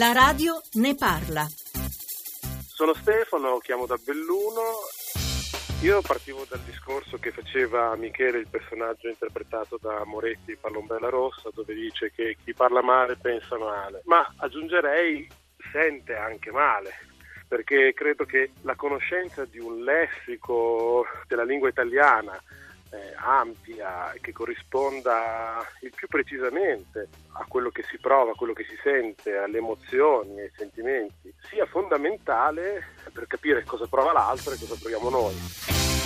La radio ne parla. Sono Stefano, chiamo da Belluno. Io partivo dal discorso che faceva Michele, il personaggio interpretato da Moretti in Rossa, dove dice che chi parla male pensa male. Ma aggiungerei sente anche male, perché credo che la conoscenza di un lessico della lingua italiana eh, ampia che corrisponda il più precisamente a quello che si prova, a quello che si sente, alle emozioni, ai sentimenti, sia fondamentale per capire cosa prova l'altro e cosa proviamo noi.